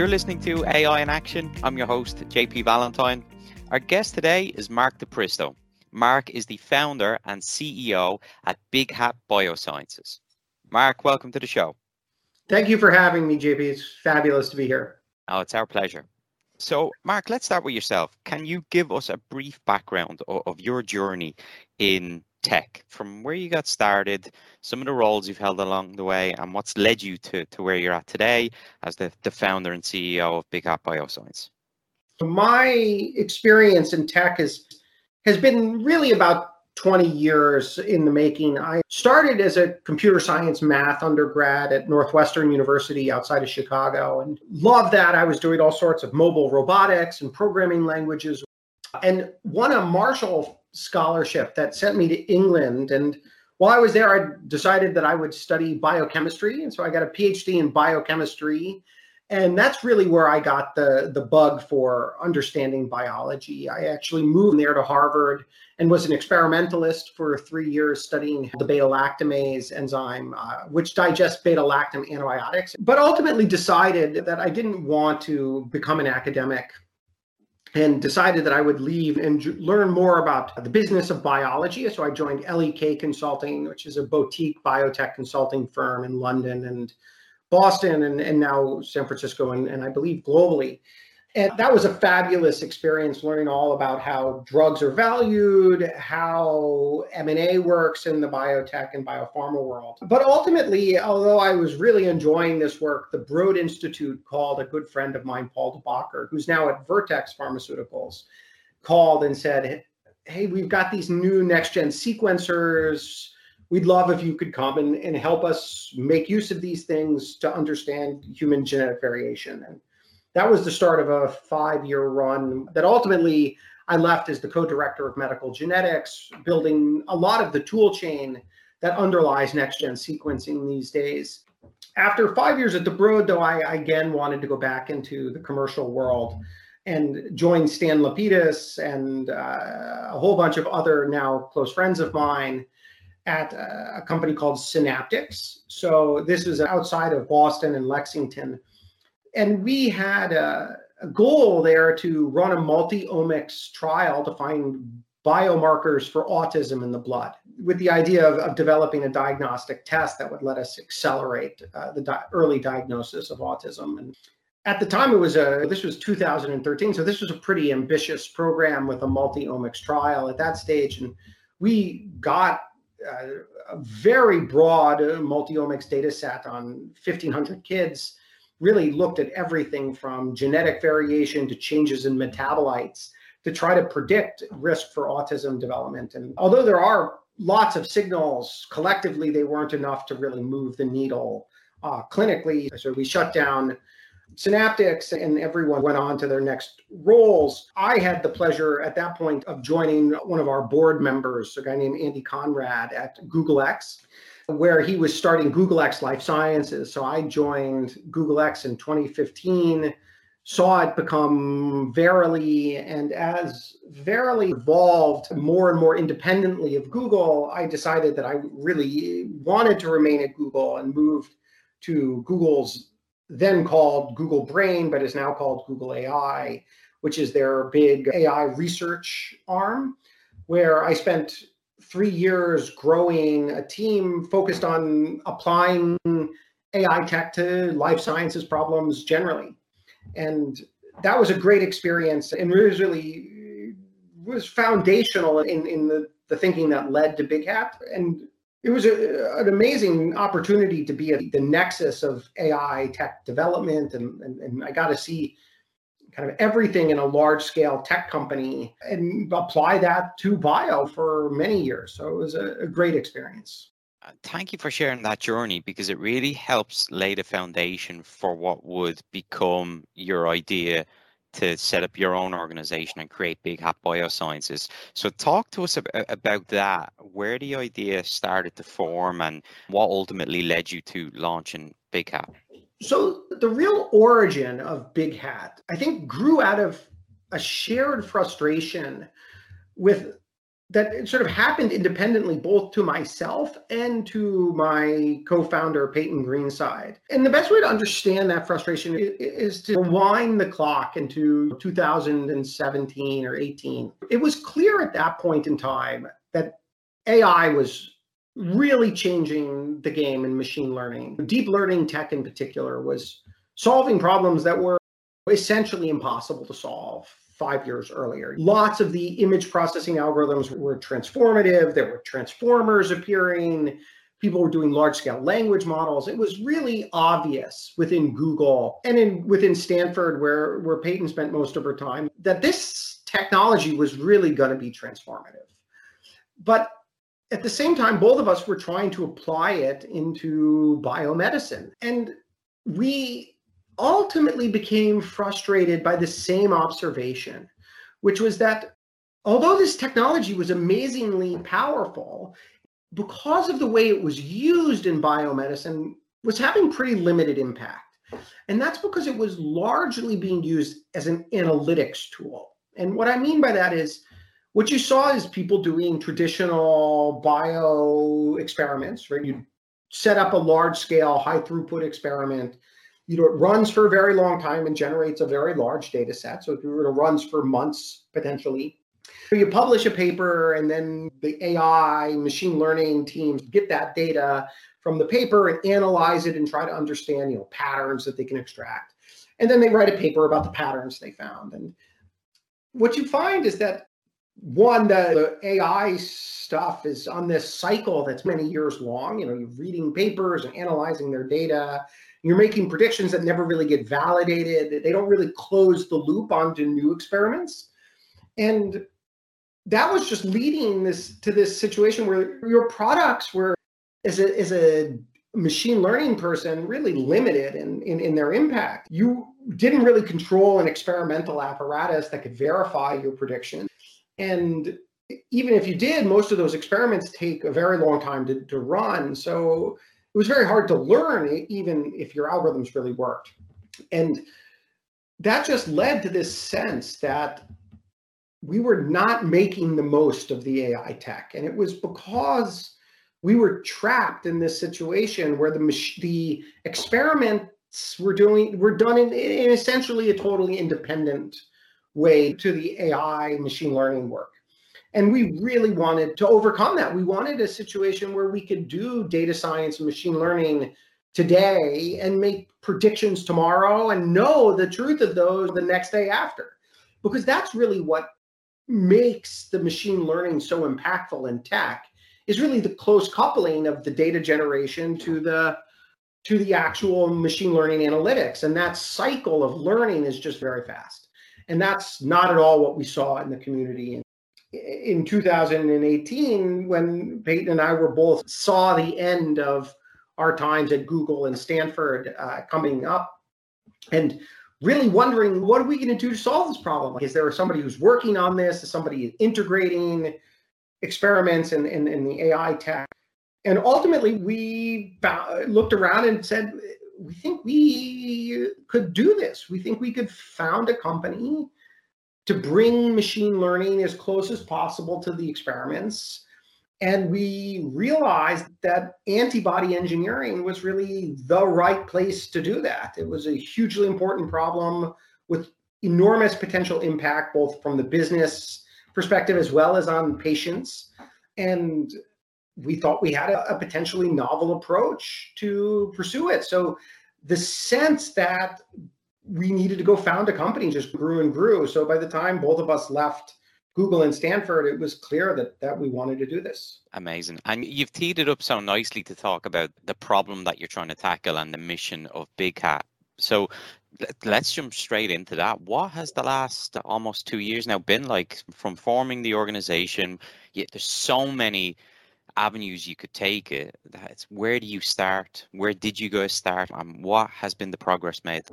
You're listening to AI in Action. I'm your host, JP Valentine. Our guest today is Mark DePristo. Mark is the founder and CEO at BigHat Biosciences. Mark, welcome to the show. Thank you for having me, JP. It's fabulous to be here. Oh, it's our pleasure. So, Mark, let's start with yourself. Can you give us a brief background of, of your journey in tech from where you got started, some of the roles you've held along the way, and what's led you to, to where you're at today as the, the founder and CEO of BigHat Bioscience. My experience in tech is, has been really about 20 years in the making. I started as a computer science math undergrad at Northwestern University outside of Chicago and loved that. I was doing all sorts of mobile robotics and programming languages and won a Marshall scholarship that sent me to England. And while I was there, I decided that I would study biochemistry. And so I got a PhD in biochemistry. And that's really where I got the, the bug for understanding biology. I actually moved there to Harvard and was an experimentalist for three years studying the beta lactamase enzyme, uh, which digests beta lactam antibiotics, but ultimately decided that I didn't want to become an academic and decided that I would leave and learn more about the business of biology. So I joined LEK Consulting, which is a boutique biotech consulting firm in London and Boston and, and now San Francisco and, and I believe globally. And that was a fabulous experience learning all about how drugs are valued, how M&A works in the biotech and biopharma world. But ultimately, although I was really enjoying this work, the Broad Institute called a good friend of mine, Paul de Bakker, who's now at Vertex Pharmaceuticals, called and said, hey, we've got these new next-gen sequencers. We'd love if you could come and, and help us make use of these things to understand human genetic variation. And that was the start of a five year run that ultimately I left as the co director of medical genetics, building a lot of the tool chain that underlies next gen sequencing these days. After five years at the Broad, though, I again wanted to go back into the commercial world and join Stan Lapidus and uh, a whole bunch of other now close friends of mine at uh, a company called SynapDx. So this is outside of Boston and Lexington and we had a, a goal there to run a multi-omics trial to find biomarkers for autism in the blood with the idea of, of developing a diagnostic test that would let us accelerate uh, the di- early diagnosis of autism. And at the time it was a this was 2013 so this was a pretty ambitious program with a multi-omics trial at that stage. And we got uh, a very broad multi-omics data set on 1500 kids really looked at everything from genetic variation to changes in metabolites to try to predict risk for autism development. And although there are lots of signals, collectively, they weren't enough to really move the needle uh, clinically. So we shut down SynapDx and everyone went on to their next roles. I had the pleasure at that point of joining one of our board members, a guy named Andy Conrad at Google X where he was starting Google X Life Sciences. So I joined Google X in 2015, saw it become Verily, and as Verily evolved more and more independently of Google, I decided that I really wanted to remain at Google and moved to Google's then called Google Brain, but is now called Google AI, which is their big AI research arm, where I spent three years growing a team focused on applying AI tech to life sciences problems generally. And that was a great experience and was really was foundational in, in the, the thinking that led to BigHat. And it was a, an amazing opportunity to be at the nexus of AI tech development. And, and, and I got to see kind of everything in a large scale tech company and apply that to bio for many years. So it was a, a great experience. Uh, thank you for sharing that journey because it really helps lay the foundation for what would become your idea to set up your own organization and create BigHat Biosciences. So, talk to us ab- about that, where the idea started to form, and what ultimately led you to launching BigHat. So, the real origin of BigHat, I think, grew out of a shared frustration with that sort of happened independently both to myself and to my co-founder Peyton Greenside. And the best way to understand that frustration is to rewind the clock into 2017 or 18. It was clear at that point in time that AI was really changing the game in machine learning. Deep learning tech in particular was solving problems that were essentially impossible to solve five years earlier. Lots of the image processing algorithms were transformative. There were transformers appearing. People were doing large scale language models. It was really obvious within Google and in within Stanford, where, where Peyton spent most of her time, that this technology was really going to be transformative. But at the same time, both of us were trying to apply it into biomedicine. And we ultimately became frustrated by the same observation, which was that although this technology was amazingly powerful, because of the way it was used in biomedicine, was having pretty limited impact. And that's because it was largely being used as an analytics tool. And what I mean by that is what you saw is people doing traditional bio experiments, right? You set up a large scale, high throughput experiment you know, it runs for a very long time and generates a very large data set. So it runs for months potentially. You publish a paper and then the AI machine learning teams get that data from the paper and analyze it and try to understand, you know, patterns that they can extract. And then they write a paper about the patterns they found. And what you find is that one, the, the AI stuff is on this cycle that's many years long. You know, you're reading papers and analyzing their data you're making predictions that never really get validated. They don't really close the loop onto new experiments. And that was just leading this to this situation where your products were as a as a machine learning person really limited in, in, in their impact. You didn't really control an experimental apparatus that could verify your prediction. And even if you did, most of those experiments take a very long time to, to run. So it was very hard to learn even if your algorithms really worked. And that just led to this sense that we were not making the most of the AI tech. And it was because we were trapped in this situation where the the experiments were doing were done in, in essentially a totally independent way to the AI machine learning work. And we really wanted to overcome that. We wanted a situation where we could do data science and machine learning today and make predictions tomorrow and know the truth of those the next day after. Because that's really what makes the machine learning so impactful in tech is really the close coupling of the data generation to the to the actual machine learning analytics and that cycle of learning is just very fast and that's not at all what we saw in the community in 2018 when Peyton and I were both saw the end of our times at Google and Stanford uh, coming up and really wondering what are we going to do to solve this problem? Is there somebody who's working on this? Is somebody integrating experiments and in, in, in, the AI tech? And ultimately, we looked around and said, we think we could do this. We think we could found a company to bring machine learning as close as possible to the experiments. And we realized that antibody engineering was really the right place to do that. It was a hugely important problem with enormous potential impact, both from the business perspective as well as on patients. And we thought we had a, a potentially novel approach to pursue it. So the sense that we needed to go found a company just grew and grew. So by the time both of us left Google and Stanford, it was clear that that we wanted to do this. Amazing. And you've teed it up so nicely to talk about the problem that you're trying to tackle and the mission of BigHat. So let's jump straight into that. What has the last almost two years now been like from forming the organization? Yet there's so many avenues you could take it. That's where do you start? Where did you guys start? And what has been the progress made?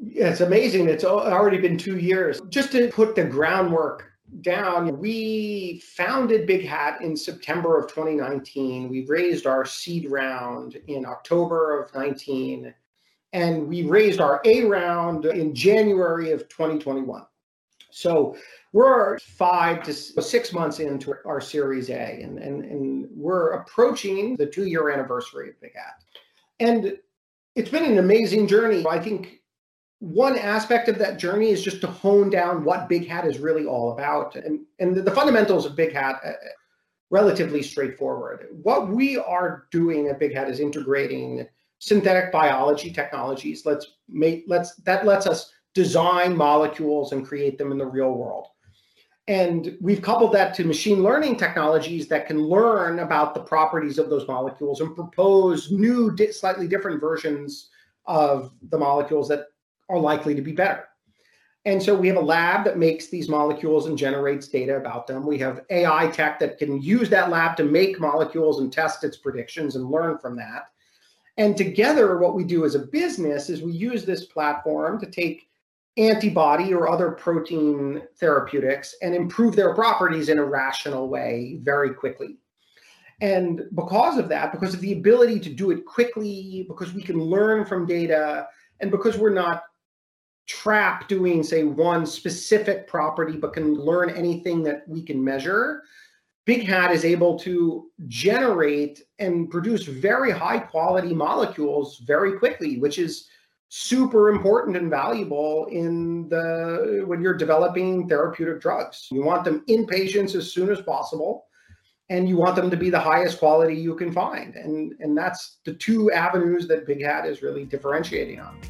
Yeah, it's amazing. It's already been two years. Just to put the groundwork down, we founded BigHat in September of 2019. We raised our seed round in October of 19, and we raised our A round in January of 2021. So we're five to six months into our Series A, and, and, and we're approaching the two year anniversary of BigHat. And it's been an amazing journey. I think one aspect of that journey is just to hone down what BigHat is really all about. And, and the, the fundamentals of BigHat, uh, relatively straightforward. What we are doing at BigHat is integrating synthetic biology technologies. Let's make let's that lets us design molecules and create them in the real world. And we've coupled that to machine learning technologies that can learn about the properties of those molecules and propose new, slightly different versions of the molecules that are likely to be better. And so we have a lab that makes these molecules and generates data about them. We have AI tech that can use that lab to make molecules and test its predictions and learn from that. And together, what we do as a business is we use this platform to take antibody or other protein therapeutics and improve their properties in a rational way very quickly. And because of that, because of the ability to do it quickly, because we can learn from data, and because we're not trapped doing, say, one specific property, but can learn anything that we can measure, BigHat is able to generate and produce very high quality molecules very quickly, which is super important and valuable in the when you're developing therapeutic drugs. You want them in patients as soon as possible and you want them to be the highest quality you can find. And and that's the two avenues that BigHat is really differentiating on.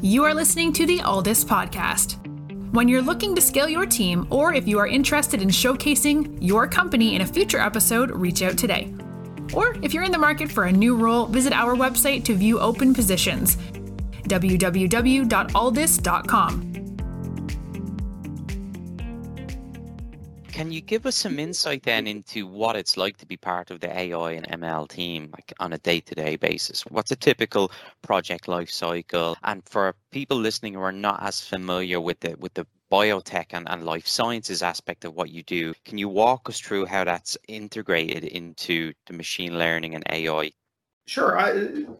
You are listening to the Alldus podcast. When you're looking to scale your team, or if you are interested in showcasing your company in a future episode, reach out today. Or if you're in the market for a new role, visit our website to view open positions www.alldus.com. Can you give us some insight then into what it's like to be part of the AI and ML team like on a day-to-day basis? What's a typical project life cycle? And for people listening who are not as familiar with the with the biotech and, and life sciences aspect of what you do. Can you walk us through how that's integrated into the machine learning and AI? Sure. I,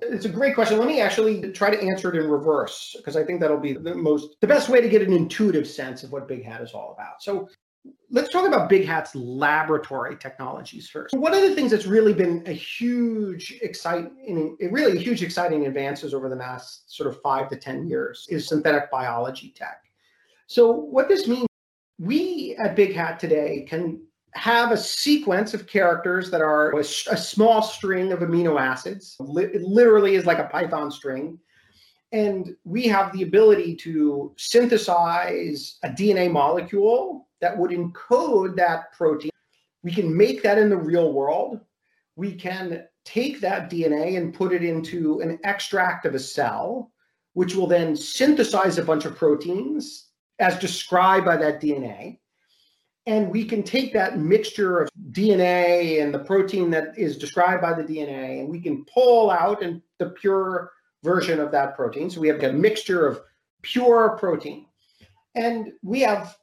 it's a great question. Let me actually try to answer it in reverse because I think that'll be the most, the best way to get an intuitive sense of what BigHat is all about. So let's talk about BigHat's laboratory technologies first. One of the things that's really been a huge exciting, really huge exciting advances over the last sort of five to 10 years is synthetic biology tech. So what this means, we at BigHat today can have a sequence of characters that are a, a small string of amino acids. It literally is like a Python string. And we have the ability to synthesize a DNA molecule that would encode that protein. We can make that in the real world. We can take that DNA and put it into an extract of a cell, which will then synthesize a bunch of proteins as described by that DNA. And we can take that mixture of DNA and the protein that is described by the DNA, and we can pull out and the pure version of that protein. So we have a mixture of pure protein. And we have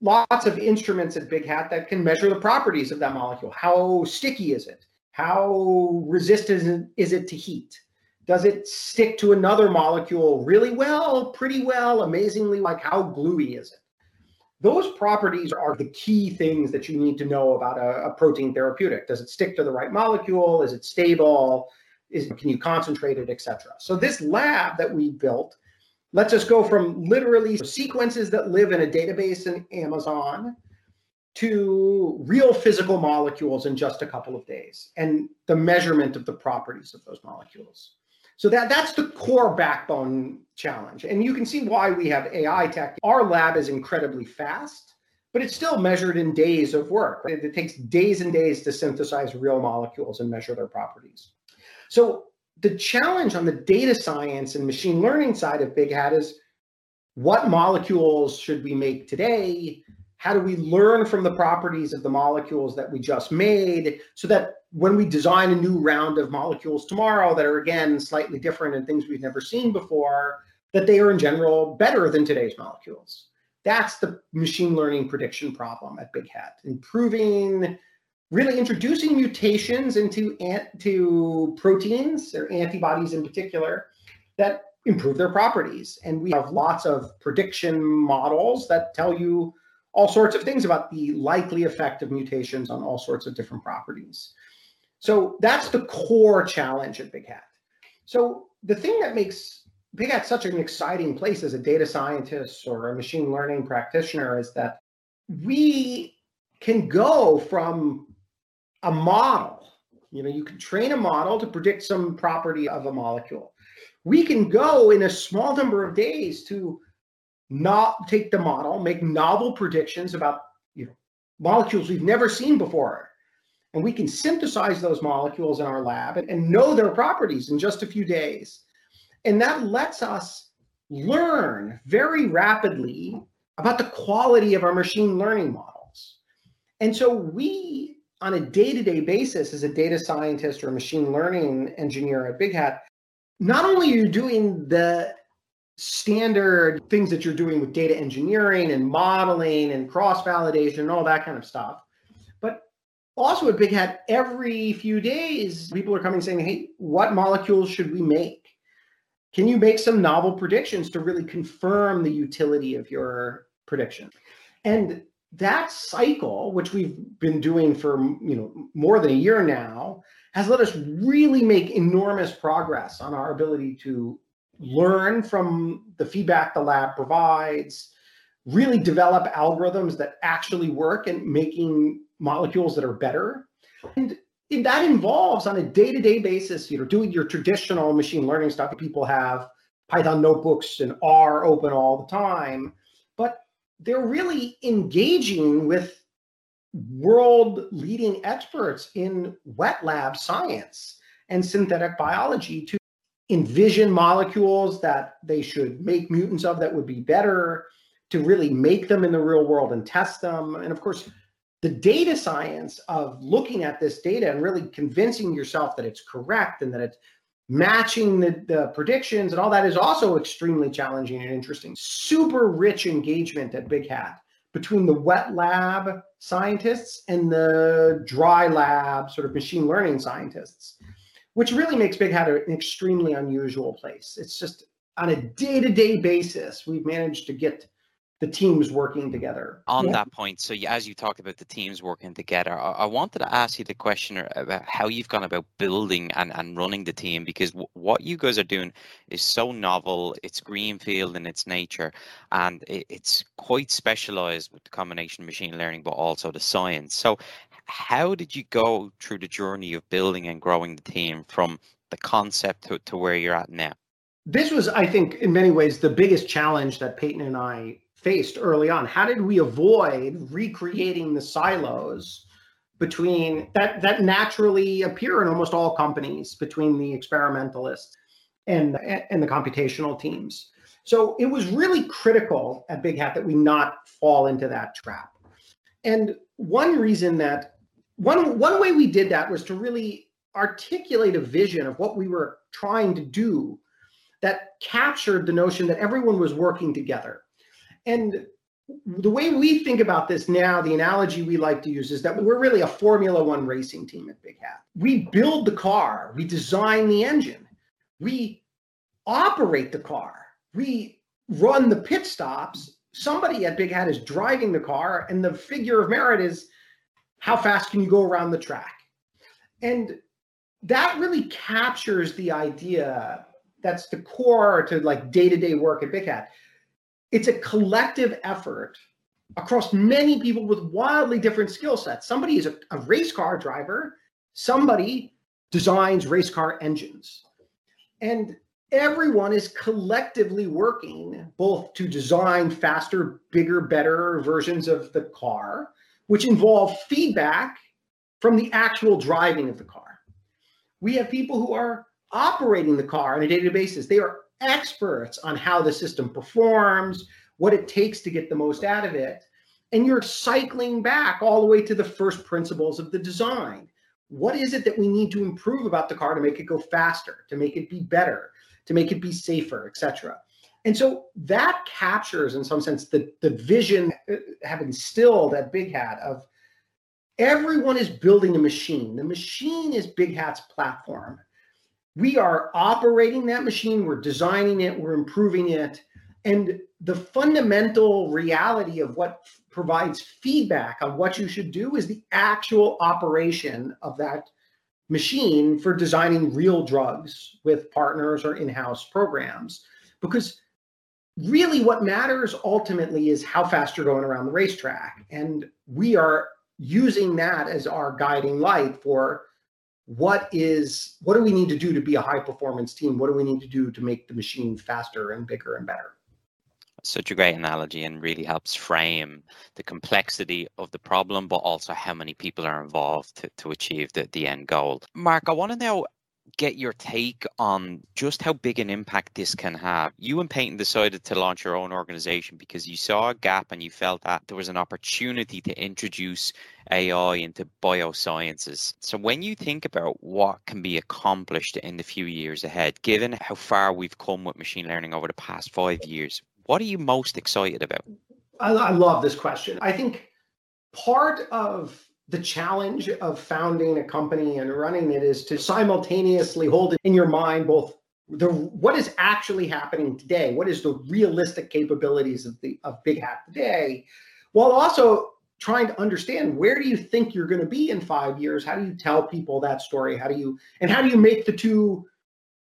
lots of instruments at BigHat that can measure the properties of that molecule. How sticky is it? How resistant is it to heat? Does it stick to another molecule really well, pretty well, amazingly? Like how gluey is it? Those properties are the key things that you need to know about a, a protein therapeutic. Does it stick to the right molecule? Is it stable? Is, can you concentrate it, etc. So this lab that we built lets us go from literally sequences that live in a database in Amazon to real physical molecules in just a couple of days and the measurement of the properties of those molecules. So that that's the core backbone challenge. And you can see why we have AI tech. Our lab is incredibly fast, but it's still measured in days of work. It, it takes days and days to synthesize real molecules and measure their properties. So the challenge on the data science and machine learning side of BigHat is what molecules should we make today how do we learn from the properties of the molecules that we just made so that when we design a new round of molecules tomorrow that are again slightly different and things we've never seen before, that they are in general better than today's molecules. That's the machine learning prediction problem at BigHat, improving, really introducing mutations into, into proteins or antibodies in particular that improve their properties. And we have lots of prediction models that tell you all sorts of things about the likely effect of mutations on all sorts of different properties. So that's the core challenge at BigHat. So the thing that makes BigHat such an exciting place as a data scientist or a machine learning practitioner is that we can go from a model, you know, you can train a model to predict some property of a molecule. We can go in a small number of days to not take the model, make novel predictions about you know molecules we've never seen before. And we can synthesize those molecules in our lab and, and know their properties in just a few days. And that lets us learn very rapidly about the quality of our machine learning models. And so we, on a day-to-day basis, as a data scientist or a machine learning engineer at BigHat, not only are you doing the standard things that you're doing with data engineering and modeling and cross validation and all that kind of stuff. But also at BigHat, every few days, people are coming saying, hey, what molecules should we make? Can you make some novel predictions to really confirm the utility of your prediction? And that cycle, which we've been doing for you know more than a year now, has let us really make enormous progress on our ability to learn from the feedback the lab provides, really develop algorithms that actually work and making molecules that are better. And that involves on a day-to-day basis, you know, doing your traditional machine learning stuff. People have Python notebooks and R open all the time, but they're really engaging with world leading experts in wet lab science and synthetic biology to envision molecules that they should make mutants of that would be better to really make them in the real world and test them. And of course, the data science of looking at this data and really convincing yourself that it's correct and that it's matching the, the predictions and all that is also extremely challenging and interesting. Super rich engagement at BigHat between the wet lab scientists and the dry lab sort of machine learning scientists which really makes BigHat an extremely unusual place. It's just on a day to day basis, we've managed to get the teams working together. On yeah. that point, so as you talked about the teams working together, I, I, wanted to ask you the question about how you've gone about building and, and running the team because w- what you guys are doing is so novel, it's greenfield in its nature, and it, it's quite specialized with the combination of machine learning, but also the science. So, how did you go through the journey of building and growing the team from the concept to, to where you're at now? This was, I think, in many ways, the biggest challenge that Peyton and I faced early on. How did we avoid recreating the silos between that that naturally appear in almost all companies between the experimentalists and and the computational teams? So it was really critical at BigHat that we not fall into that trap. And one reason that one one way we did that was to really articulate a vision of what we were trying to do that captured the notion that everyone was working together. And the way we think about this now the analogy we like to use is that we're really a formula one racing team at BigHat. We build the car we design the engine we operate the car we run the pit stops. Somebody at BigHat is driving the car and the figure of merit is how fast can you go around the track? And that really captures the idea that's the core to like day-to-day work at BigHat. It's a collective effort across many people with wildly different skill sets. Somebody is a, a race car driver, somebody designs race car engines. And everyone is collectively working both to design faster, bigger, better versions of the car, which involve feedback from the actual driving of the car. We have people who are operating the car on a daily basis. They are experts on how the system performs, what it takes to get the most out of it. and you're cycling back all the way to the first principles of the design. What is it that we need to improve about the car to make it go faster, to make it be better, to make it be safer, etc. And so that captures, in some sense, the, the vision uh, have instilled at BigHat of everyone is building a machine. The machine is BigHat's platform. We are operating that machine, we're designing it, we're improving it. And the fundamental reality of what provides feedback on what you should do is the actual operation of that machine for designing real drugs with partners or in-house programs because really what matters ultimately is how fast you're going around the racetrack. And we are using that as our guiding light for what is what do we need to do to be a high performance team? What do we need to do to make the machine faster and bigger and better? Such a great analogy and really helps frame the complexity of the problem, but also how many people are involved to, to achieve the, the end goal. Mark, I want to know get your take on just how big an impact this can have. You and Peyton decided to launch your own organization because you saw a gap and you felt that there was an opportunity to introduce AI into biosciences. So, when you think about what can be accomplished in the few years ahead, given how far we've come with machine learning over the past five years, what are you most excited about? I, I love this question. I think part of the challenge of founding a company and running it is to simultaneously hold in your mind both the what is actually happening today, what is the realistic capabilities of the of BigHat today, while also trying to understand where do you think you're going to be in five years? How do you tell people that story? How do you and how do you make the two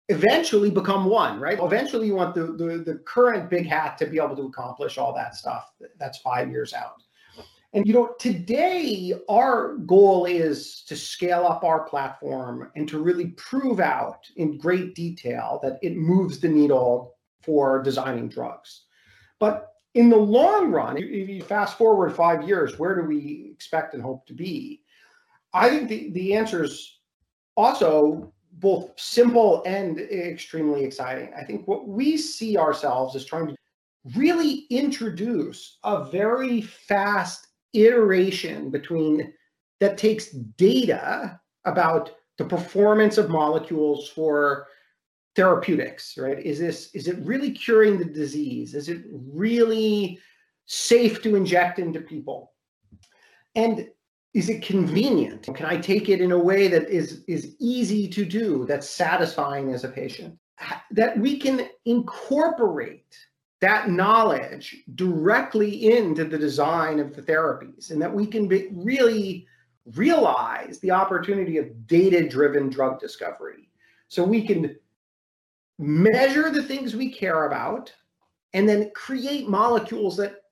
eventually become one, right? Eventually, you want the, the, the current BigHat to be able to accomplish all that stuff. That's five years out. And you know, today our goal is to scale up our platform and to really prove out in great detail that it moves the needle for designing drugs. But in the long run, if you fast forward five years, where do we expect and hope to be? I think the, the answer is also both simple and extremely exciting. I think what we see ourselves as trying to really introduce a very fast iteration between that takes data about the performance of molecules for therapeutics right is this is it really curing the disease is it really safe to inject into people and is it convenient? Can I take it in a way that is, is easy to do, that's satisfying as a patient? That we can incorporate that knowledge directly into the design of the therapies and that we can be, really realize the opportunity of data driven drug discovery. So we can measure the things we care about and then create molecules that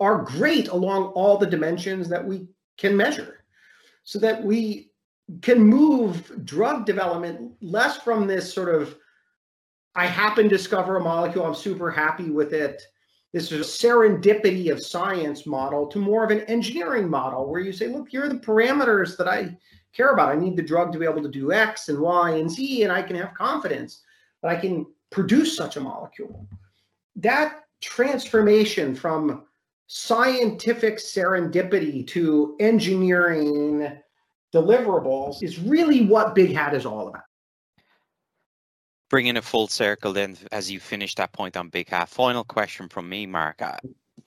are great along all the dimensions that we can measure so that we can move drug development less from this sort of I happen to discover a molecule, I'm super happy with it. This is a serendipity of science model to more of an engineering model where you say, look, here are the parameters that I care about. I need the drug to be able to do X and Y and Z, and I can have confidence that I can produce such a molecule. That transformation from scientific serendipity to engineering deliverables is really what BigHat is all about. Bringing a full circle then, as you finish that point on BigHat, final question from me, Mark. Uh,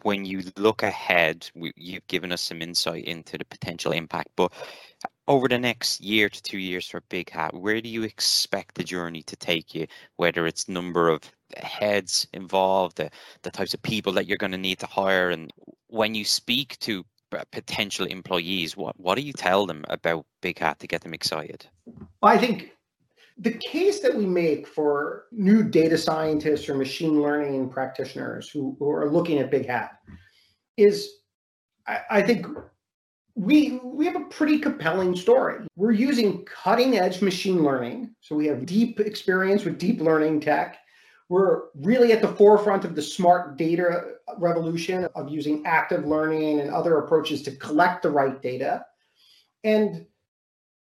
when you look ahead, we, you've given us some insight into the potential impact, but over the next year to two years for BigHat, where do you expect the journey to take you? Whether it's number of heads involved, the, the types of people that you're going to need to hire, and when you speak to potential employees, what what do you tell them about BigHat to get them excited? Well, I think the case that we make for new data scientists or machine learning practitioners who, who are looking at BigHat is, I, I think we we have a pretty compelling story. We're using cutting edge machine learning, so we have deep experience with deep learning tech we're really at the forefront of the smart data revolution of using active learning and other approaches to collect the right data. And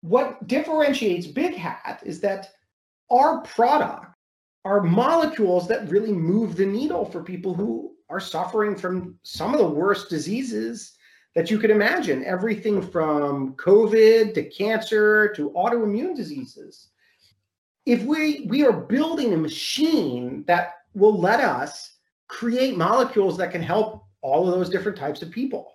what differentiates BigHat is that our product are molecules that really move the needle for people who are suffering from some of the worst diseases that you could imagine everything from COVID to cancer to autoimmune diseases. If we, we are building a machine that will let us create molecules that can help all of those different types of people.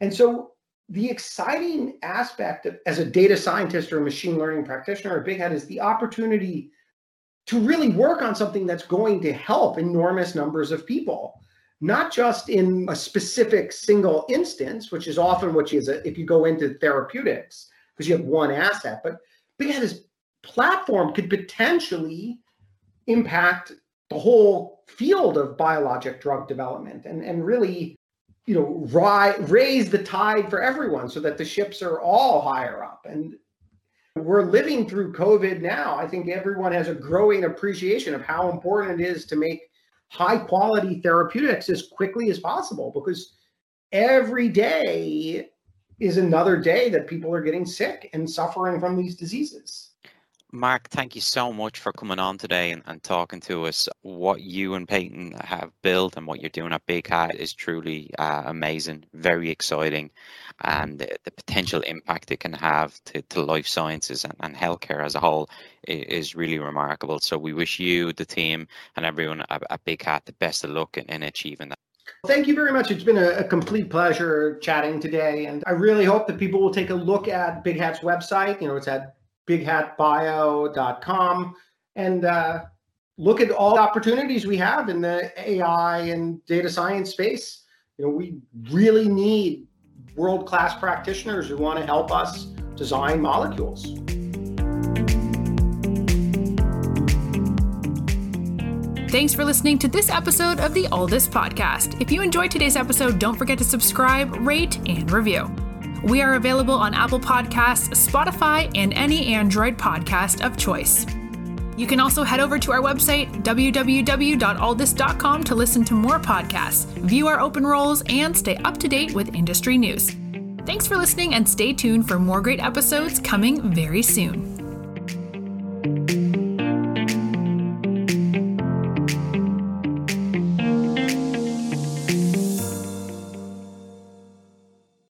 And so the exciting aspect of, as a data scientist or a machine learning practitioner at BigHat is the opportunity to really work on something that's going to help enormous numbers of people, not just in a specific single instance, which is often what is if you go into therapeutics because you have one asset, but BigHat's platform could potentially impact the whole field of biologic drug development and, and really you know, ri- raise the tide for everyone so that the ships are all higher up. And we're living through COVID now. I think everyone has a growing appreciation of how important it is to make high quality therapeutics as quickly as possible because every day is another day that people are getting sick and suffering from these diseases. Mark, thank you so much for coming on today and, and talking to us. What you and Peyton have built and what you're doing at BigHat is truly uh, amazing, very exciting, and the, the, potential impact it can have to, to life sciences and, and healthcare as a whole is, really remarkable. So we wish you, the team, and everyone at, at BigHat the best of luck in, in achieving that. Thank you very much. It's been a, a, complete pleasure chatting today. And I really hope that people will take a look at BigHat's website. You know, it's at bighatbio.com and uh, look at all the opportunities we have in the AI and data science space. You know, we really need world-class practitioners who want to help us design molecules. Thanks for listening to this episode of the Alldus Podcast. If you enjoyed today's episode, don't forget to subscribe, rate, and review. We are available on Apple Podcasts, Spotify, and any Android podcast of choice. You can also head over to our website, www.alldus.com, to listen to more podcasts, view our open roles, and stay up to date with industry news. Thanks for listening and stay tuned for more great episodes coming very soon.